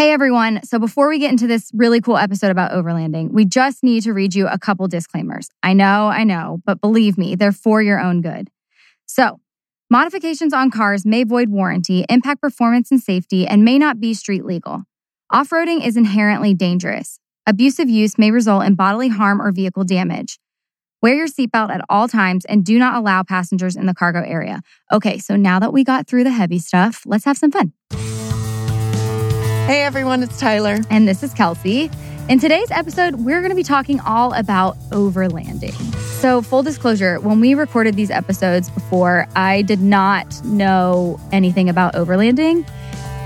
Hey everyone. So before we get into this really cool episode about overlanding, we just need to read you a couple disclaimers. I know, I know, but believe me, they're for your own good. So, modifications on cars may void warranty, impact performance and safety, and may not be street legal. Off roading is inherently dangerous. Abusive use may result in bodily harm or vehicle damage. Wear your seatbelt at all times and do not allow passengers in the cargo area. Okay, so now that we got through the heavy stuff, let's have some fun. Hey everyone, it's Tyler. And this is Kelsey. In today's episode, we're going to be talking all about overlanding. So, full disclosure, when we recorded these episodes before, I did not know anything about overlanding.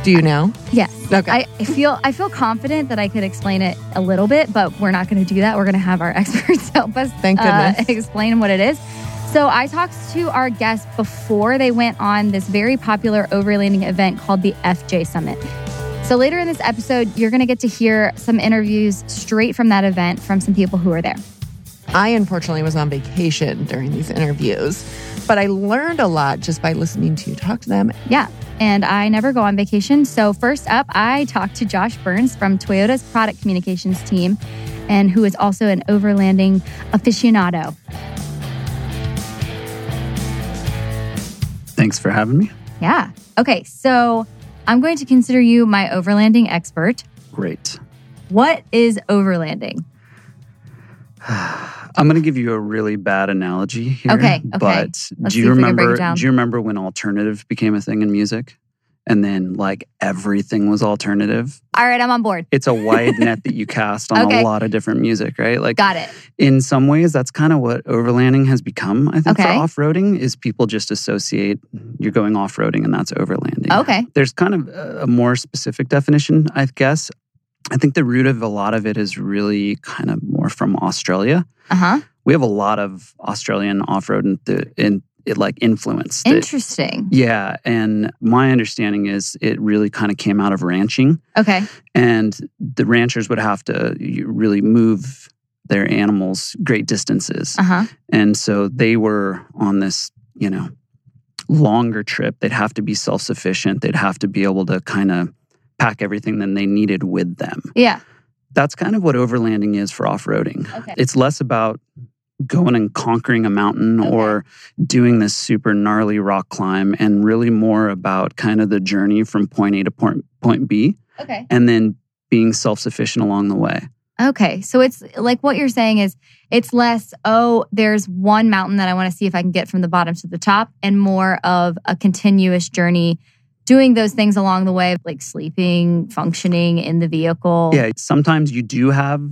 Do you know? Yes. Okay. I I feel I feel confident that I could explain it a little bit, but we're not going to do that. We're going to have our experts help us Thank uh, goodness. explain what it is. So I talked to our guests before they went on this very popular overlanding event called the FJ Summit. So later in this episode, you're going to get to hear some interviews straight from that event from some people who were there. I unfortunately was on vacation during these interviews, but I learned a lot just by listening to you talk to them. Yeah. And I never go on vacation. So, first up, I talked to Josh Burns from Toyota's product communications team, and who is also an overlanding aficionado. Thanks for having me. Yeah. Okay. So, I'm going to consider you my overlanding expert. Great. What is overlanding? I'm going to give you a really bad analogy here. Okay, okay. But Let's do you if we can break it remember? Do you remember when alternative became a thing in music, and then like everything was alternative? All right, I'm on board. It's a wide net that you cast on Okay. a lot of different music, right? Like Got it. in some ways, that's kind of what overlanding has become. I think for Okay. off-roading is people just associate you're going off-roading, and that's overlanding. Okay. there's kind of a more specific definition, I guess. I think the root of a lot of it is really kind of more from Australia. Uh huh. We have a lot of Australian off-road in it like influenced. Interesting. yeah, and my understanding is it really kind of came out of ranching, Okay. and the ranchers would have to really move their animals great distances, Uh huh. and so they were on this, you know, longer trip. They'd have to be self sufficient. They'd have to be able to kind of pack everything that they needed with them. Yeah. That's kind of what overlanding is for off roading. Okay. It's less about going and conquering a mountain Okay. or doing this super gnarly rock climb and really more about kind of the journey from point A to point, point B Okay. and then being self sufficient along the way. Okay. So it's like what you're saying is it's less, oh, there's one mountain that I want to see if I can get from the bottom to the top, and more of a continuous journey doing those things along the way, like sleeping, functioning in the vehicle. Yeah, sometimes you do have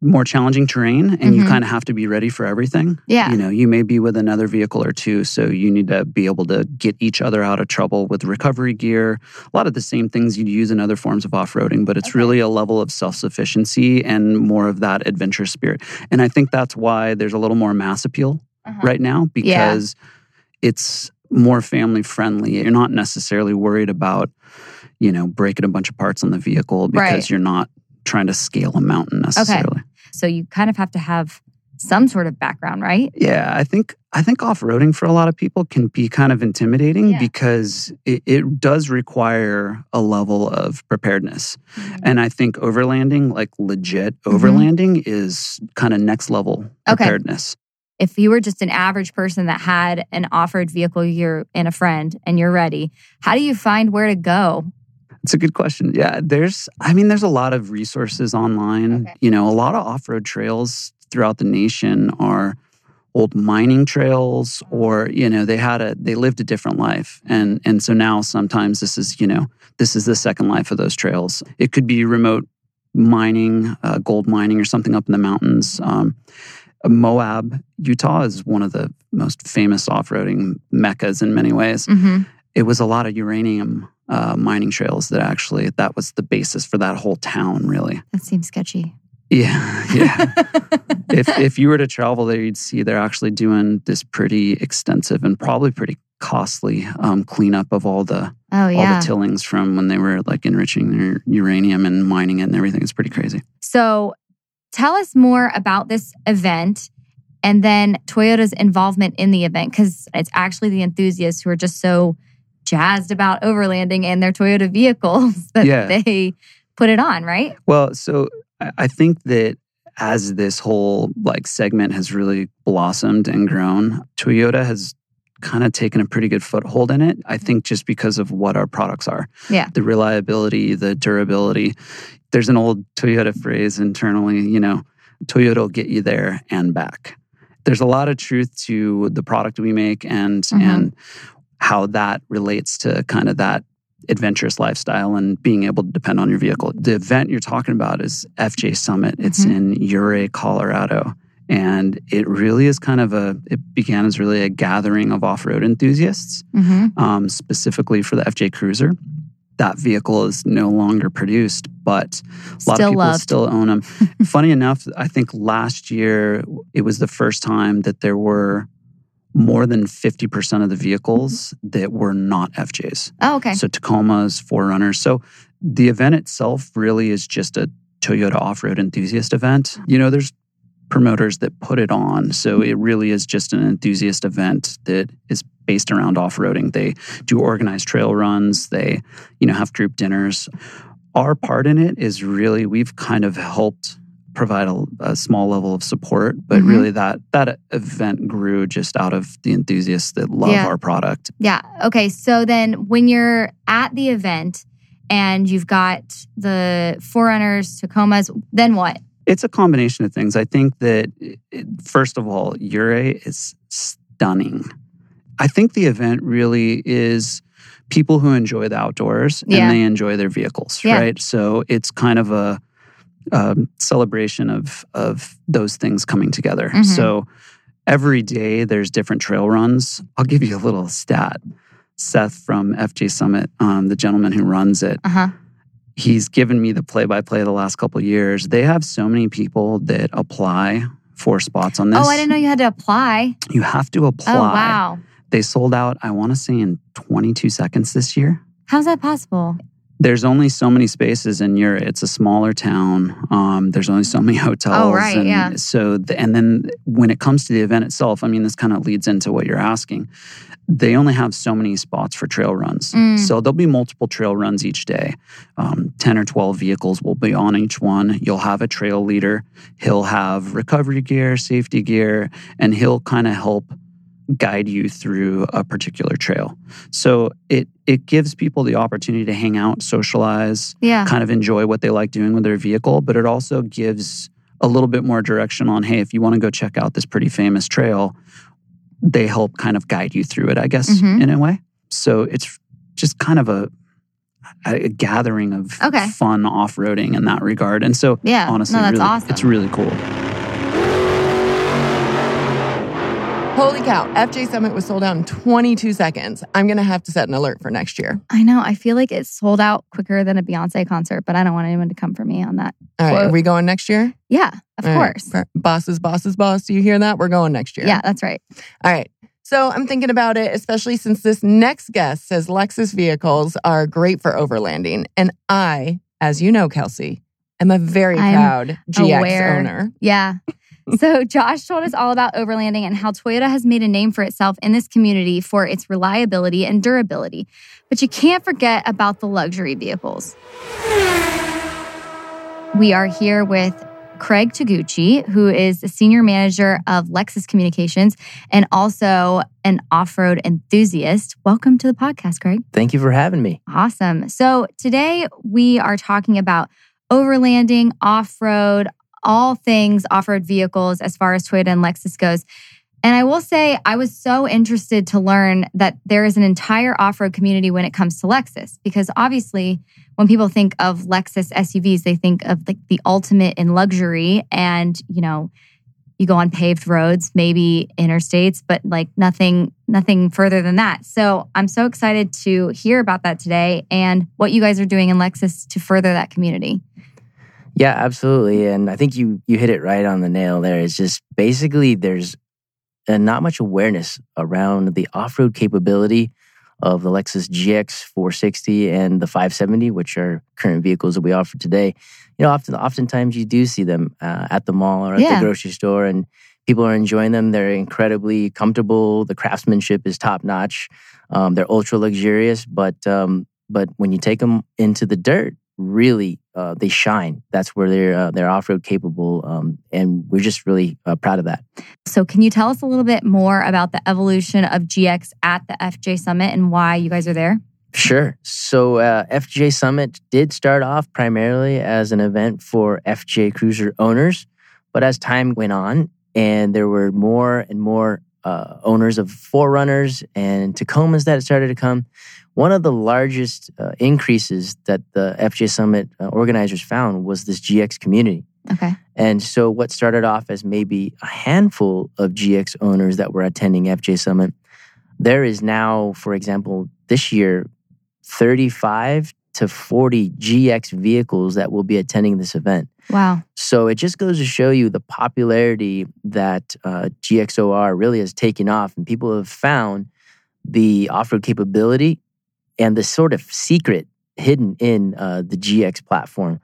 more challenging terrain and you Mhm. kind of have to be ready for everything. Yeah. You know, you may be with another vehicle or two, so you need to be able to get each other out of trouble with recovery gear. A lot of the same things you'd use in other forms of off roading, but it's Okay. really a level of self sufficiency and more of that adventure spirit. And I think that's why there's a little more mass appeal Uh-huh. right now because it's more family friendly. You're not necessarily worried about, you know, breaking a bunch of parts on the vehicle because Right. you're not trying to scale a mountain necessarily. So you kind of have to have some sort of background, right? Yeah, I think I think off-roading for a lot of people can be kind of intimidating Yeah. because it, it does require a level of preparedness. And I think overlanding, like legit overlanding, is kind of next level Mm-hmm. Okay. preparedness. If you were just an average person that had an off-road vehicle, you're and a friend, and you're ready, how do you find where to go? It's a good question. Yeah, there's I mean there's a lot of resources online. Okay. You know, a lot of off-road trails throughout the nation are old mining trails or you know they had a they lived a different life and and so now sometimes this is you know this is the second life of those trails it could be remote mining uh, gold mining or something up in the mountains um, moab utah is one of the most famous off-roading meccas in many ways Mm-hmm. it was a lot of uranium uh, mining trails that actually that was the basis for that whole town really. That seems sketchy. yeah yeah. If if you were to travel there you'd see they're actually doing this pretty extensive and probably pretty costly um, cleanup of all the oh all the tailings from when they were like enriching their uranium and mining it and everything. It's pretty crazy. So tell us more about this event and then Toyota's involvement in the event because it's actually the enthusiasts who are just so jazzed about overlanding and their Toyota vehicles that Yeah. they put it on, right? Well, so I think that as this whole like segment has really blossomed and grown, Toyota has kind of taken a pretty good foothold in it. I think just because of what our products are. Yeah. The reliability, the durability. There's an old Toyota phrase internally, you know, Toyota will get you there and back. There's a lot of truth to the product we make and Mhm. and how that relates to kind of that adventurous lifestyle and being able to depend on your vehicle. The event you're talking about is FJ Summit. It's Mhm. in Ouray, Colorado. And it really is kind of a, it began as really a gathering of off road enthusiasts, Mm-hmm. um, specifically for the FJ Cruiser. That vehicle is no longer produced, but a lot Still of people loved. still own them. Funny enough, I think last year it was the first time that there were more than 50% of the vehicles mm-hmm. that were not FJs. Oh, okay. So Tacomas, 4Runners. So the event itself really is just a Toyota off-road enthusiast event. You know, there's promoters that put it on. So mm-hmm. it really is just an enthusiast event that is based around off-roading. They do organized trail runs, they, you know, have group dinners. Our part in it is really we've kind of helped provide a, a small level of support, but Mhm. really that that event grew just out of the enthusiasts that love Yeah. our product. Yeah. Okay. So then when you're at the event and you've got the 4Runners, Tacomas, then what? It's a combination of things. I think that, it, first of all, Ouray is stunning. I think the event really is people who enjoy the outdoors Yeah. and they enjoy their vehicles, Yeah. right? So it's kind of a um, celebration of of those things coming together. Mhm. So every day there's different trail runs. I'll give you a little stat. Seth from FJ Summit, um, the gentleman who runs it, Uh huh. he's given me the play by play the last couple of years. They have so many people that apply for spots on this. Oh, I didn't know you had to apply. You have to apply. Oh, wow. They sold out, I want to say, in 22 seconds this year. How's that possible? There's only so many spaces in Ouray. It's a smaller town. Um, there's only so many hotels. Oh, right, and yeah. So, the, and then when it comes to the event itself, I mean, this kind of leads into what you're asking. They only have so many spots for trail runs. Mm. So there'll be multiple trail runs each day. Um, 10 or 12 vehicles will be on each one. You'll have a trail leader. He'll have recovery gear, safety gear, and he'll kind of help guide you through a particular trail. So it it gives people the opportunity to hang out, socialize, Yeah. kind of enjoy what they like doing with their vehicle, but it also gives a little bit more direction on hey, if you want to go check out this pretty famous trail, they help kind of guide you through it, I guess, Mhm. in a way. So it's just kind of a a gathering of Okay. fun off-roading in that regard. And so Yeah. honestly, no, that's really, awesome. it's really cool. Holy cow. FJ Summit was sold out in 22 seconds. I'm going to have to set an alert for next year. I know. I feel like it's sold out quicker than a Beyonce concert, but I don't want anyone to come for me on that. All right. Quote. Are we going next year? Yeah, of All right. course. Per- Bosses, bosses, boss. Do you hear that? We're going next year. Yeah, that's right. All right. So I'm thinking about it, especially since this next guest says Lexus vehicles are great for overlanding. And I, as you know, Kelsey, am a very I'm proud GX aware. owner. Yeah. So Josh told us all about overlanding and how Toyota has made a name for itself in this community for its reliability and durability. But you can't forget about the luxury vehicles. We are here with Craig Taguchi, who is the senior manager of Lexus Communications and also an off-road enthusiast. Welcome to the podcast, Craig. Thank you for having me. Awesome. So today we are talking about overlanding, off road, all things off road vehicles as far as Toyota and Lexus goes. And I will say, I was so interested to learn that there is an entire off road community when it comes to Lexus, because obviously, when people think of Lexus SUVs, they think of like the ultimate in luxury. And, you know, you go on paved roads, maybe interstates, but like nothing, nothing further than that. So I'm so excited to hear about that today and what you guys are doing in Lexus to further that community. Yeah, absolutely. And I think you you hit it right on the nail there. It's just basically there's uh, not much awareness around the off-road capability of the Lexus GX 460 and the 570, which are current vehicles that we offer today. You know, often oftentimes you do see them uh, at the mall or at Yeah. the grocery store, and people are enjoying them. They're incredibly comfortable. The craftsmanship is top notch. Um, they're ultra luxurious, but um, but when you take them into the dirt, really uh, they shine. That's where they're uh, they're off road capable, um, and we're just really uh, proud of that. So, can you tell us a little bit more about the evolution of GX at the FJ Summit and why you guys are there? Sure. So, uh, FJ Summit did start off primarily as an event for FJ Cruiser owners, but as time went on, and there were more and more uh, owners of 4Runners and Tacomas that started to come, one of the largest uh, increases that the FJ Summit uh, organizers found was this GX community. Okay. And so, what started off as maybe a handful of GX owners that were attending FJ Summit, there is now, for example, this year, 35 to 40 GX vehicles that will be attending this event. Wow. So it just goes to show you the popularity that uh, GXOR really has taken off, and people have found the off road capability and the sort of secret hidden in uh, the GX platform.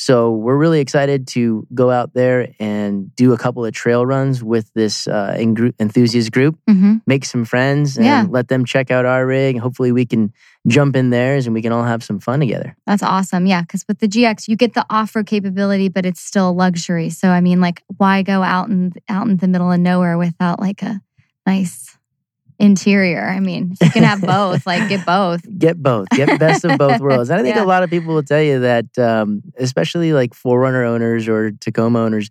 So we're really excited to go out there and do a couple of trail runs with this uh, enthusiast group, mm-hmm. make some friends, and Yeah. let them check out our rig. Hopefully, we can jump in theirs and we can all have some fun together. That's awesome. Yeah. Cause with the GX, you get the off road capability, but it's still luxury. So, I mean, like, why go out and out in the middle of nowhere without like a nice interior? I mean, you can have both, like, get both. Get both, get the best of both worlds. And I think Yeah. a lot of people will tell you that, um, especially like 4Runner owners or Tacoma owners,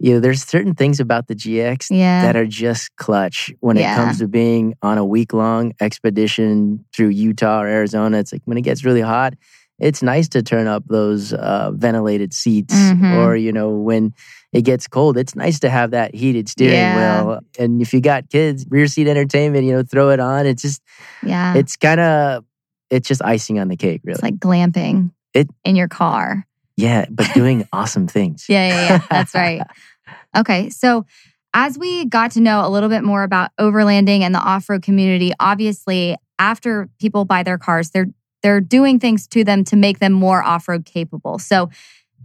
you know, there's certain things about the GX Yeah. that are just clutch when Yeah. it comes to being on a week long expedition through Utah or Arizona. It's like when it gets really hot, it's nice to turn up those uh, ventilated seats. Mhm. Or, you know, when it gets cold, it's nice to have that heated steering Yeah. wheel. And if you got kids, rear seat entertainment, you know, throw it on. It's just, yeah. it's kind of, it's just icing on the cake, really. It's like glamping It- in your car. yeah, but doing awesome things. Yeah, yeah, yeah. That's right. Okay. So, as we got to know a little bit more about overlanding and the off-road community, obviously, after people buy their cars, they're they're doing things to them to make them more off-road capable. So,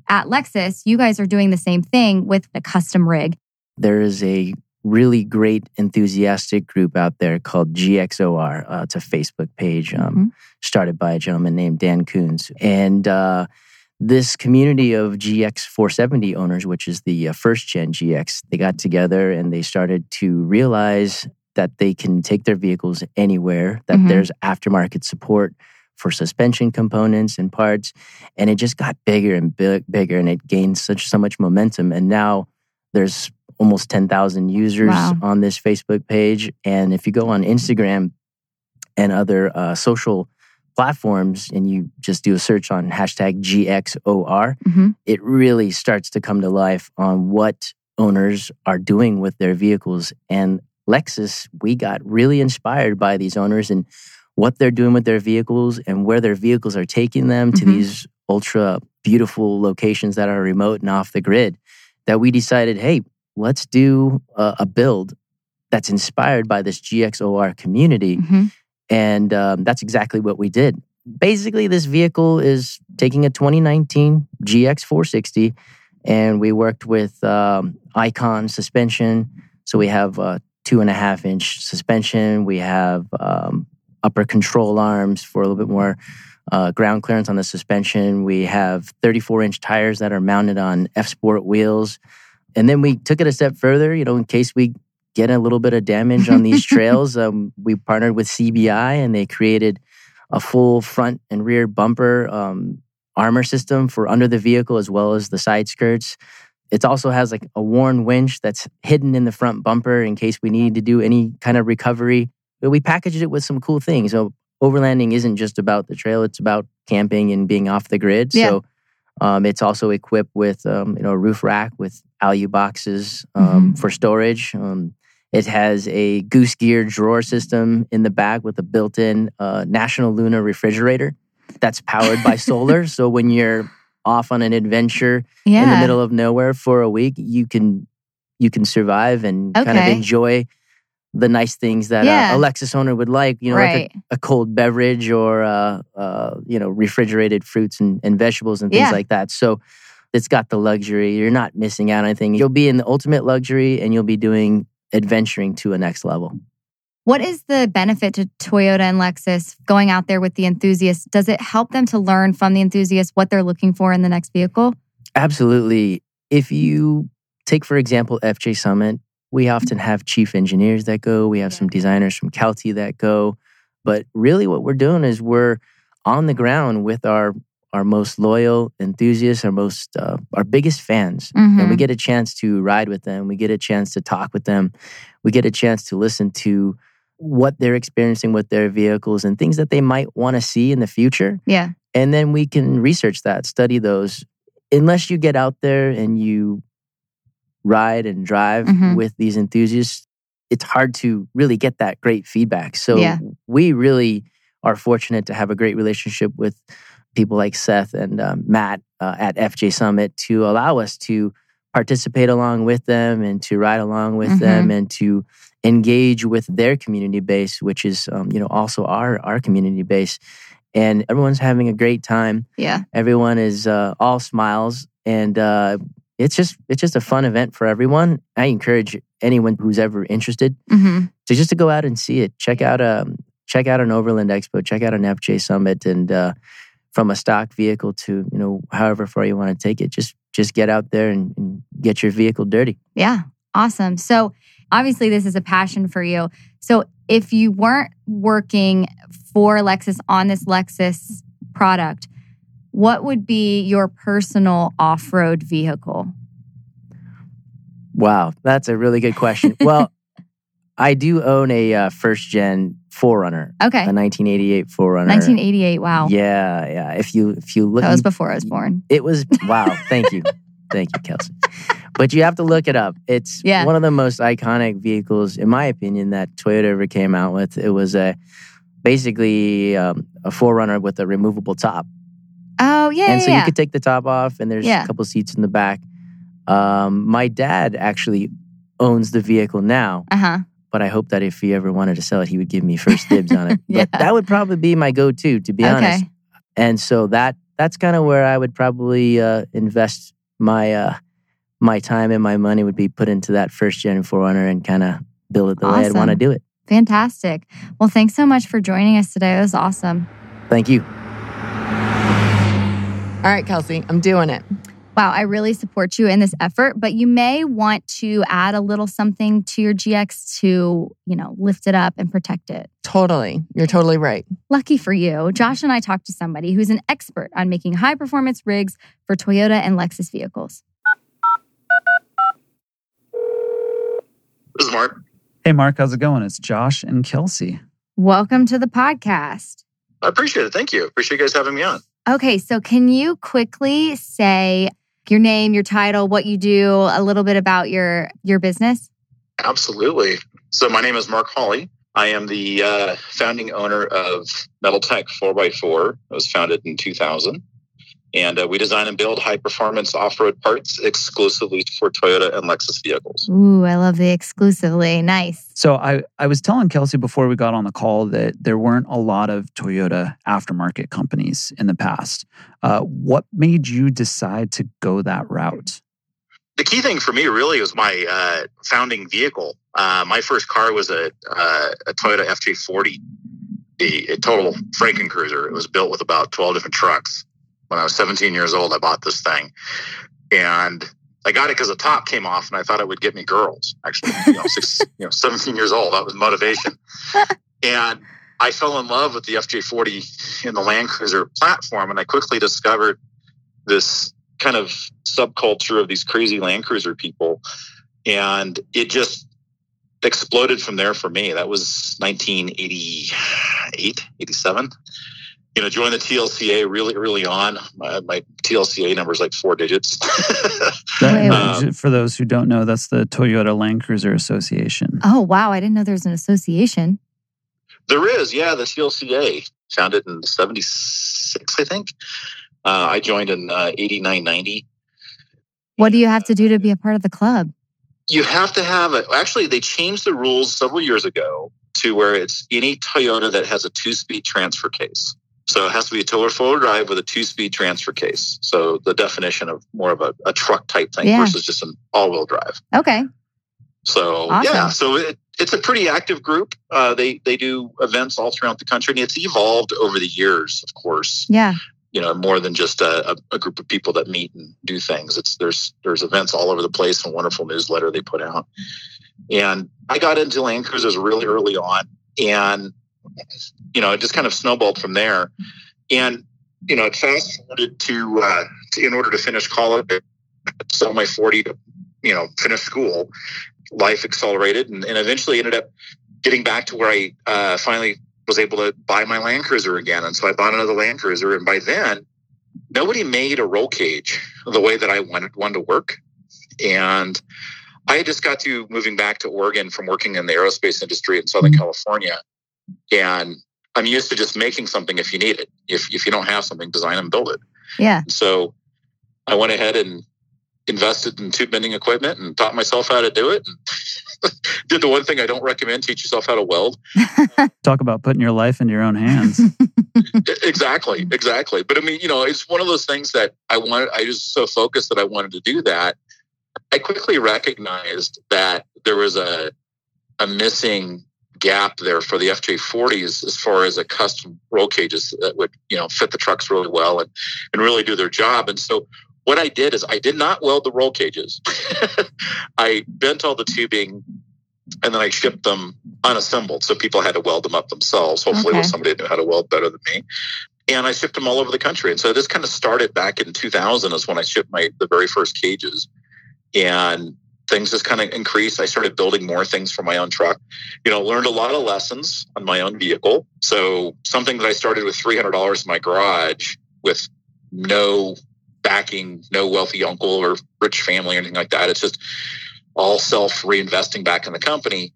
at Lexus, you guys are doing the same thing with a custom rig. there is a really great enthusiastic group out there called GXOR. Uh, it's a Facebook page um, Mhm. started by a gentleman named Dan Coons. And uh, this community of GX 470 owners, which is the uh, first gen GX, they got together and they started to realize that they can take their vehicles anywhere, that Mhm. there's aftermarket support for suspension components and parts. And it just got bigger and big, bigger and it gained such so much momentum. And now there's almost 10,000 users Wow. on this Facebook page. And if you go on Instagram and other uh, social platforms and you just do a search on hashtag GXOR, Mhm. it really starts to come to life on what owners are doing with their vehicles. And Lexus, we got really inspired by these owners and what they're doing with their vehicles and where their vehicles are taking them to Mhm. these ultra beautiful locations that are remote and off the grid. That we decided, hey, let's do a, a build that's inspired by this GXOR community. Mhm. And um, that's exactly what we did. Basically, this vehicle is taking a 2019 GX 460, and we worked with um, Icon suspension. So we have a two and a half inch suspension. We have um, upper control arms for a little bit more uh, ground clearance on the suspension. We have 34 inch tires that are mounted on F Sport wheels. And then we took it a step further, you know, in case we get a little bit of damage on these trails. Um, we partnered with CBI and they created a full front and rear bumper um, armor system for under the vehicle as well as the side skirts. It also has like a Warn winch that's hidden in the front bumper in case we need to do any kind of recovery. But we packaged it with some cool things. So overlanding isn't just about the trail; it's about camping and being off the grid. Yeah. So um, it's also equipped with um, you know a roof rack with alu boxes um, for storage. Um, it has a goose gear drawer system in the back with a built-in uh, National Luna refrigerator that's powered by solar. So when you're off on an adventure Yeah. in the middle of nowhere for a week, you can you can survive and kind of enjoy the nice things that Yeah. uh, a Lexus owner would like. You know, like a a cold beverage or uh, uh, you know refrigerated fruits and, and vegetables and things Yeah. like that. So it's got the luxury. You're not missing out on anything. You'll be in the ultimate luxury and you'll be doing adventuring to a next level. What is the benefit to Toyota and Lexus going out there with the enthusiasts? Does it help them to learn from the enthusiasts what they're looking for in the next vehicle? Absolutely. If you take, for example, FJ Summit, we often have chief engineers that go, we have some designers from Calty that go. But really, what we're doing is we're on the ground with our our most loyal enthusiasts, our most uh, our biggest fans, and we Mhm. get a chance to ride with them. We get a chance to talk with them. We get a chance to listen to what they're experiencing with their vehicles and things that they might want to see in the future. Yeah. And then we can research that, study those. Unless you get out there and you ride and drive Mhm. with these enthusiasts, it's hard to really get that great feedback. So Yeah. we really are fortunate to have a great relationship with people like Seth and um, Matt uh, at FJ Summit to allow us to participate along with them and to ride along with them and to engage with their community base, which is um, you know also our our community base. And everyone's having a great time. Yeah. Everyone is uh, all smiles, and uh, it's just it's just a fun event for everyone. I encourage anyone who's ever interested hmm to just to go out and see it. Check out um check out an Overland Expo. Check out an FJ Summit, and uh, from a stock vehicle to you know however far you want to take it, just just get out there and, and get your vehicle dirty. Yeah. Awesome. So obviously this is a passion for you. So if you weren't working for Lexus on this Lexus product, what would be your personal off-road vehicle? Wow, that's a really good question. well, I do own a uh, first gen 4Runner, Okay. a 1988 4Runner. 1988. Wow. Yeah, yeah. If you if you look, That was before I was born. It was wow. Thank you, thank you, Kelsey. But you have to look it up. It's Yeah. one of the most iconic vehicles, in my opinion, that Toyota ever came out with. It was a basically um, a 4Runner with a removable top, Oh, yeah. and so yeah, you could take the top off, and there's Yeah. a couple seats in the back. Um, my dad actually owns the vehicle now, uh-huh. but I hope that if he ever wanted to sell it, he would give me first dibs on it. Yeah. But that would probably be my go-to, to be honest. And so that that's kind of where I would probably uh, invest my uh, my time and my money would be put into that first gen 4Runner and kind of build it the way I'd want to do it. Fantastic. Well, thanks so much for joining us today. It was awesome. Thank you. All right, Kelsey, I'm doing it. Wow, I really support you in this effort, but you may want to add a little something to your GX to, you know, lift it up and protect it. Totally. You're totally right. Lucky for you, Josh and I talked to somebody who's an expert on making high performance rigs for Toyota and Lexus vehicles. This is Mark. Hey, Mark, how's it going? It's Josh and Kelsey. Welcome to the podcast. I appreciate it. Thank you. Appreciate you guys having me on. Okay, so can you quickly say your name, your title, what you do, a little bit about your your business? Absolutely. So my name is Mark Hawley. I am the uh, founding owner of Metal Tech 4x4. It was founded in 2000. And uh, we design and build high performance off road parts exclusively for Toyota and Lexus vehicles. Ooh, I love the exclusively. Nice. So I, I was telling Kelsey before we got on the call that there weren't a lot of Toyota aftermarket companies in the past. Uh, what made you decide to go that route? The key thing for me really was my uh, founding vehicle. Uh, my first car was a, uh, a Toyota FJ40, the a total Franken cruiser. It was built with about 12 different trucks. When I was 17 years old, I bought this thing. And I got it because the top came off and I thought it would get me girls. Actually, you know, six, you know, 17 years old. That was motivation. and I fell in love with the FJ40 in the Land Cruiser platform. And I quickly discovered this kind of subculture of these crazy Land Cruiser people. And it just exploded from there for me. That was 1988, 87. You know, joined the TLCA really early on. My, my TLCA number is like four digits. That- Wait, wait. for those who don't know, that's the Toyota Land Cruiser Association. Oh, wow. I didn't know there was an association. There is, yeah, the TLCA, founded in 76, I think. Uh, I joined in uh, 89, 90. What do you have to do to be a part of the club? You have to have it. Actually, they changed the rules several years ago to where it's any Toyota that has a two speed transfer case. So it has to be a tiller four-wheel drive with a two speed transfer case. So the definition of more of a, a truck type thing Yeah. versus just an all wheel drive. Okay. So Awesome. yeah, so it, it's a pretty active group. Uh, they they do events all throughout the country, and it's evolved over the years, of course. Yeah. You know, more than just a, a, group of people that meet and do things. It's there's there's events all over the place, and a wonderful newsletter they put out. And I got into Land Cruisers really early on, and you know, it just kind of snowballed from there. And you know, it fast forwarded to, uh, to in order to finish college, sell my forty to you know finish school life accelerated and, and eventually ended up getting back to where I uh, finally was able to buy my Land Cruiser again. And so I bought another Land Cruiser. And by then, nobody made a roll cage the way that I wanted one to work. And I had just got to moving back to Oregon from working in the aerospace industry in Southern California. And I'm used to just making something if you need it. If, if you don't have something, design and build it. Yeah. So I went ahead and invested in tube bending equipment and taught myself how to do it. And did the one thing I don't recommend: teach yourself how to weld. Talk about putting your life into your own hands. Exactly, exactly. But I mean, you know, it's one of those things that I wanted. I was so focused that I wanted to do that. I quickly recognized that there was a a missing gap there for the FJ40s as far as a custom roll cages that would you know fit the trucks really well and and really do their job. And so what I did is I did not weld the roll cages. I bent all the tubing and then I shipped them unassembled. So people had to weld them up themselves, hopefully Okay. with somebody that knew how to weld better than me. And I shipped them all over the country. And so this kind of started back in 2000 is when I shipped my the very first cages. And things just kind of increased. I started building more things for my own truck. You know, learned a lot of lessons on my own vehicle. So something that I started with $300 in my garage with no backing, no wealthy uncle or rich family or anything like that. It's just all self reinvesting back in the company.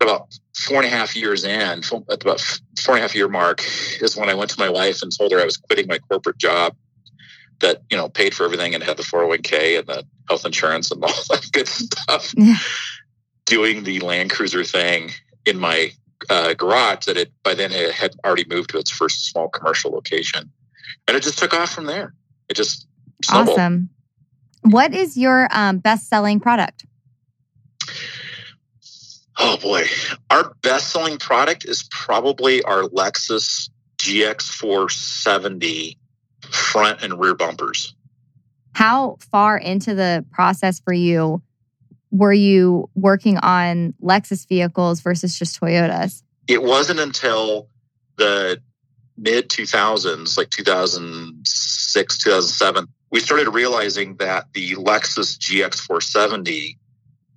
About four and a half years in, at about four and a half year mark, is when I went to my wife and told her I was quitting my corporate job that, you know, paid for everything and had the 401k and the health insurance and all that good stuff. Yeah. Doing the Land Cruiser thing in my uh, garage that it by then it had already moved to its first small commercial location. And it just took off from there. It just snowballed. Awesome. What is your um, best selling product? Oh boy. Our best selling product is probably our Lexus GX470 front and rear bumpers. How far into the process for you were you working on Lexus vehicles versus just Toyotas? It wasn't until the mid 2000s, like 2006, 2007, we started realizing that the Lexus GX470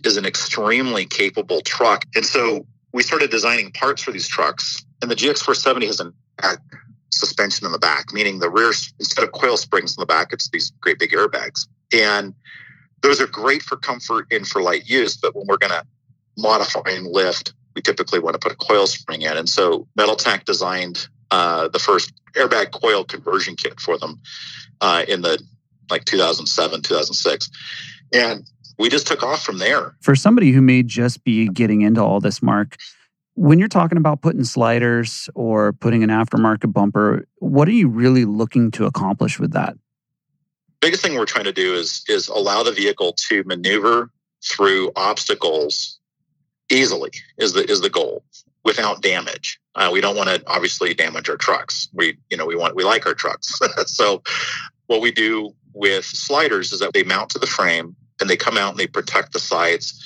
is an extremely capable truck. And so we started designing parts for these trucks. And the GX470 has an suspension in the back, meaning the rear, instead of coil springs in the back, it's these great big airbags. And those are great for comfort and for light use. But when we're going to modify and lift, we typically want to put a coil spring in. And so Metaltech designed uh, the first airbag coil conversion kit for them uh, in the like 2007, 2006. And we just took off from there. For somebody who may just be getting into all this, Mark, when you're talking about putting sliders or putting an aftermarket bumper, what are you really looking to accomplish with that? biggest thing we're trying to do is is allow the vehicle to maneuver through obstacles easily is the is the goal without damage. Uh, we don't want to obviously damage our trucks. We you know we want we like our trucks. so what we do with sliders is that they mount to the frame and they come out and they protect the sides,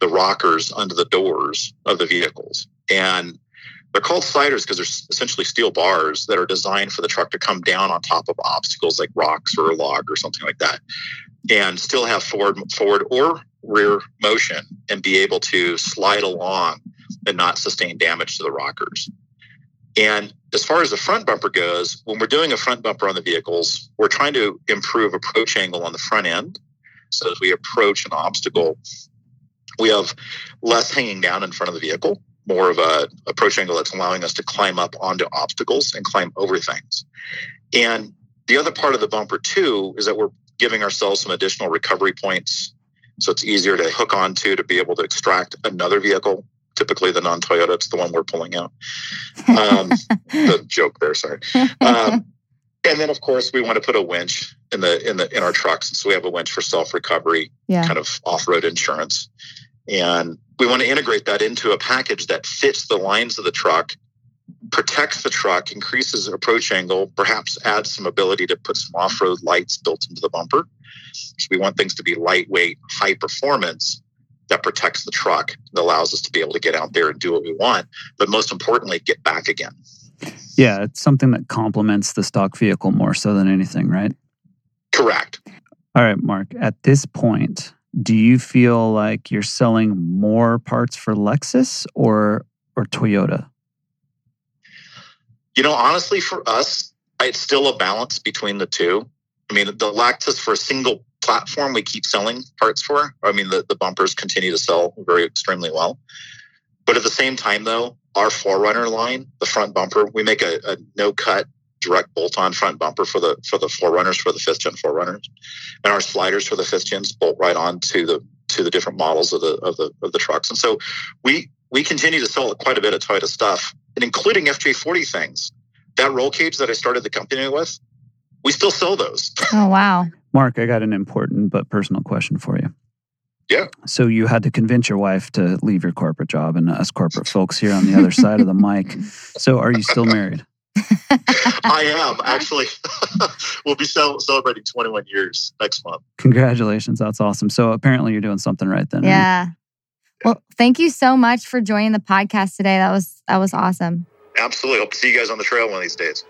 the rockers under the doors of the vehicles. And they're called sliders because they're essentially steel bars that are designed for the truck to come down on top of obstacles like rocks or a log or something like that, and still have forward, forward or rear motion and be able to slide along and not sustain damage to the rockers. And as far as the front bumper goes, when we're doing a front bumper on the vehicles, we're trying to improve approach angle on the front end. So as we approach an obstacle, we have less hanging down in front of the vehicle more of a approach angle that's allowing us to climb up onto obstacles and climb over things. And the other part of the bumper too is that we're giving ourselves some additional recovery points. So it's easier to hook onto to be able to extract another vehicle typically the non-Toyota. It's the one we're pulling out. Um, the joke there, sorry. Um, and then, of course, we want to put a winch in the in the in our trucks, so we have a winch for self recovery, Yeah. kind of off road insurance, and we want to integrate that into a package that fits the lines of the truck, protects the truck, increases approach angle, perhaps adds some ability to put some off road lights built into the bumper. So we want things to be lightweight, high performance that protects the truck that allows us to be able to get out there and do what we want, but most importantly, get back again. Yeah, it's something that complements the stock vehicle more so than anything, right? Correct. All right, Mark, at this point, do you feel like you're selling more parts for Lexus or or Toyota? You know, honestly, for us, it's still a balance between the two. I mean, the Lexus for a single platform we keep selling parts for. I mean, the, the bumpers continue to sell very extremely well. But at the same time, though, our 4Runner line, the front bumper, we make a, a no cut direct bolt on front bumper for the for the 4Runners for the fifth gen 4Runners, and our sliders for the fifth gens bolt right on to the to the different models of the of the of the trucks. And so we we continue to sell quite a bit of Toyota stuff, and including FJ40 things. That roll cage that I started the company with, we still sell those. Oh, wow. Mark, I got an important but personal question for you. Yeah. So you had to convince your wife to leave your corporate job and us corporate folks here on the other side of the mic. So are you still married? I am actually. we'll be celebrating 21 years next month. Congratulations. That's awesome. So apparently you're doing something right then. right? Yeah. Well, thank you so much for joining the podcast today. That was that was awesome. Absolutely. Hope to see you guys on the trail one of these days.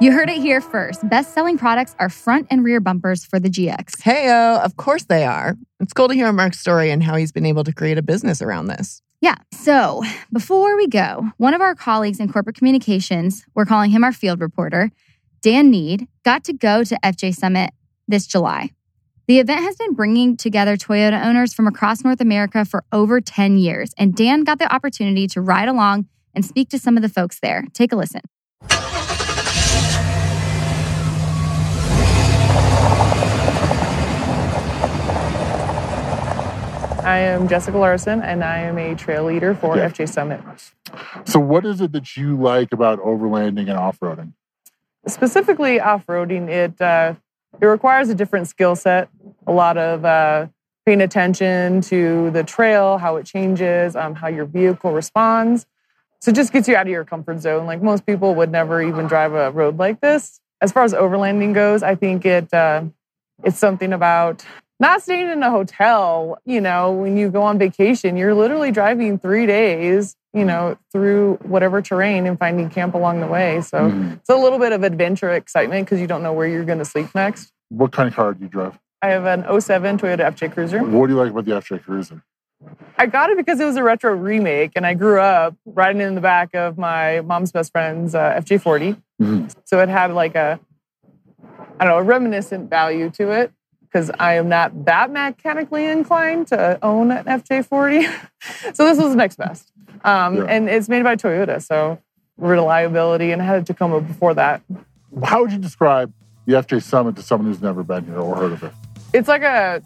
You heard it here first. Best selling products are front and rear bumpers for the GX. Heyo, of course they are. It's cool to hear Mark's story and how he's been able to create a business around this. Yeah. So before we go, one of our colleagues in corporate communications, we're calling him our field reporter, Dan Need, got to go to FJ Summit this July. The event has been bringing together Toyota owners from across North America for over 10 years, and Dan got the opportunity to ride along and speak to some of the folks there. Take a listen. I am Jessica Larson, and I am a trail leader for Yeah. FJ Summit. So, what is it that you like about overlanding and off roading? Specifically, off-roading, it uh, it requires a different skill set. A lot of uh, paying attention to the trail, how it changes, um, how your vehicle responds. So it just gets you out of your comfort zone. Like most people would never even drive a road like this. As far as overlanding goes, I think it uh, it's something about not staying in a hotel. You know, when you go on vacation, you're literally driving three days. You know, through whatever terrain and finding camp along the way. So it's a little bit of adventure excitement because you don't know where you're going to sleep next. What kind of car do you drive? I have an 07 Toyota FJ Cruiser. What do you like about the FJ Cruiser? I got it because it was a retro remake, and I grew up riding in the back of my mom's best friend's uh, FJ40. Mhm. So it had like a, I don't know, a reminiscent value to it because I am not that mechanically inclined to own an FJ40. so this was the next best. Um, Yeah. And it's made by Toyota, so reliability, and I had a Tacoma before that. How would you describe the FJ Summit to someone who's never been here or heard of it? it's like a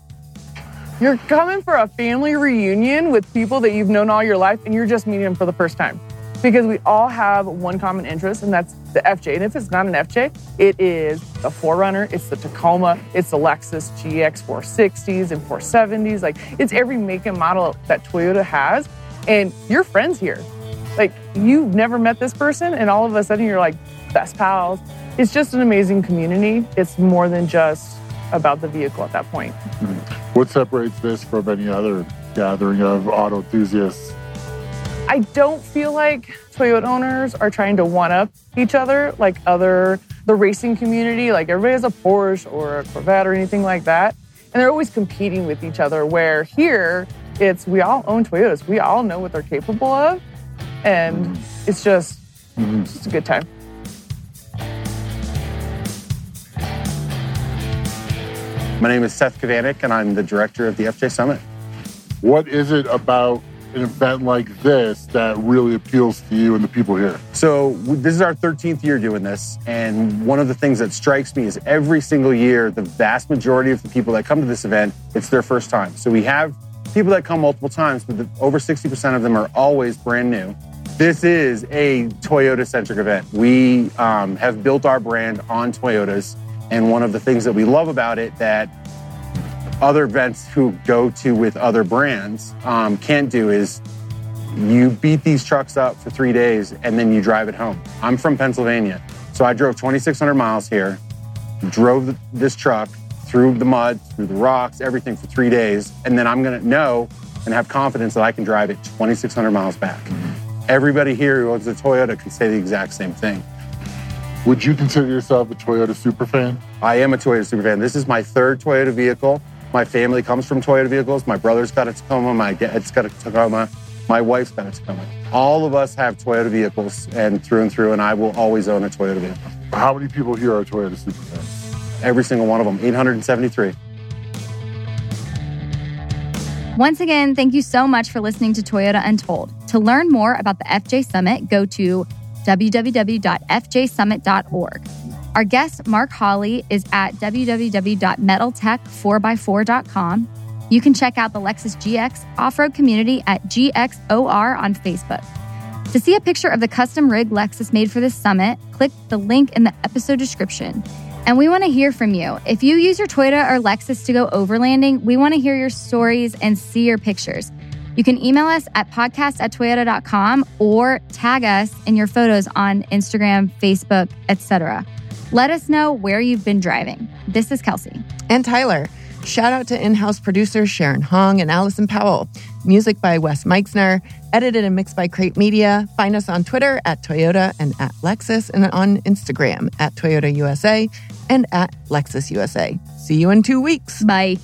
you're coming for a family reunion with people that you've known all your life and you're just meeting them for the first time because we all have one common interest and that's the FJ and if it's not an FJ it is the 4Runner. It's the Tacoma it's the Lexus GX 460s and 470s like it's every make and model that Toyota has. And you're friends here. Like you've never met this person and all of a sudden you're like best pals. It's just an amazing community. It's more than just about the vehicle at that point. What separates this from any other gathering of auto enthusiasts? I don't feel like Toyota owners are trying to one up each other like other the racing community. Like everybody has a Porsche or a Corvette or anything like that. And they're always competing with each other. Where here it's we all own Toyotas. We all know what they're capable of. And it's just Mhm. it's just a good time. My name is Seth Kavanik, and I'm the director of the FJ Summit. What is it about an event like this that really appeals to you and the people here? So, this is our 13th year doing this. And one of the things that strikes me is every single year, the vast majority of the people that come to this event, it's their first time. So, we have people that come multiple times, but the, over 60% of them are always brand new. This is a Toyota centric event. We um, have built our brand on Toyotas. And one of the things that we love about it that other events who go to with other brands um, can't do is you beat these trucks up for three days and then you drive it home. I'm from Pennsylvania, so I drove 2,600 miles here, drove this truck through the mud, through the rocks, everything for three days, and then I'm gonna know and have confidence that I can drive it 2,600 miles back. Everybody here who owns a Toyota can say the exact same thing. Would you consider yourself a Toyota superfan? I am a Toyota superfan. This is my third Toyota vehicle. My family comes from Toyota vehicles. My brother's got a Tacoma. My dad's got a Tacoma. My wife's got a Tacoma. All of us have Toyota vehicles and through and through, and I will always own a Toyota vehicle. How many people here are Toyota superfans? Every single one of them, 873. Once again, thank you so much for listening to Toyota Untold. To learn more about the FJ Summit, go to www.fjsummit.org. Our guest, Mark Hawley, is at www.metaltech4x4.com. You can check out the Lexus GX off road community at GXOR on Facebook. To see a picture of the custom rig Lexus made for this summit, click the link in the episode description. And we want to hear from you. If you use your Toyota or Lexus to go overlanding, we want to hear your stories and see your pictures. You can email us at podcast at toyota.com or tag us in your photos on Instagram, Facebook, etc. Let us know where you've been driving. This is Kelsey. And Tyler. Shout out to in house producers Sharon Hong and Allison Powell. Music by Wes Meixner. Edited and mixed by Crate Media. Find us on Twitter at Toyota and at Lexus, and on Instagram at Toyota USA and at Lexus USA. See you in two weeks. Bye.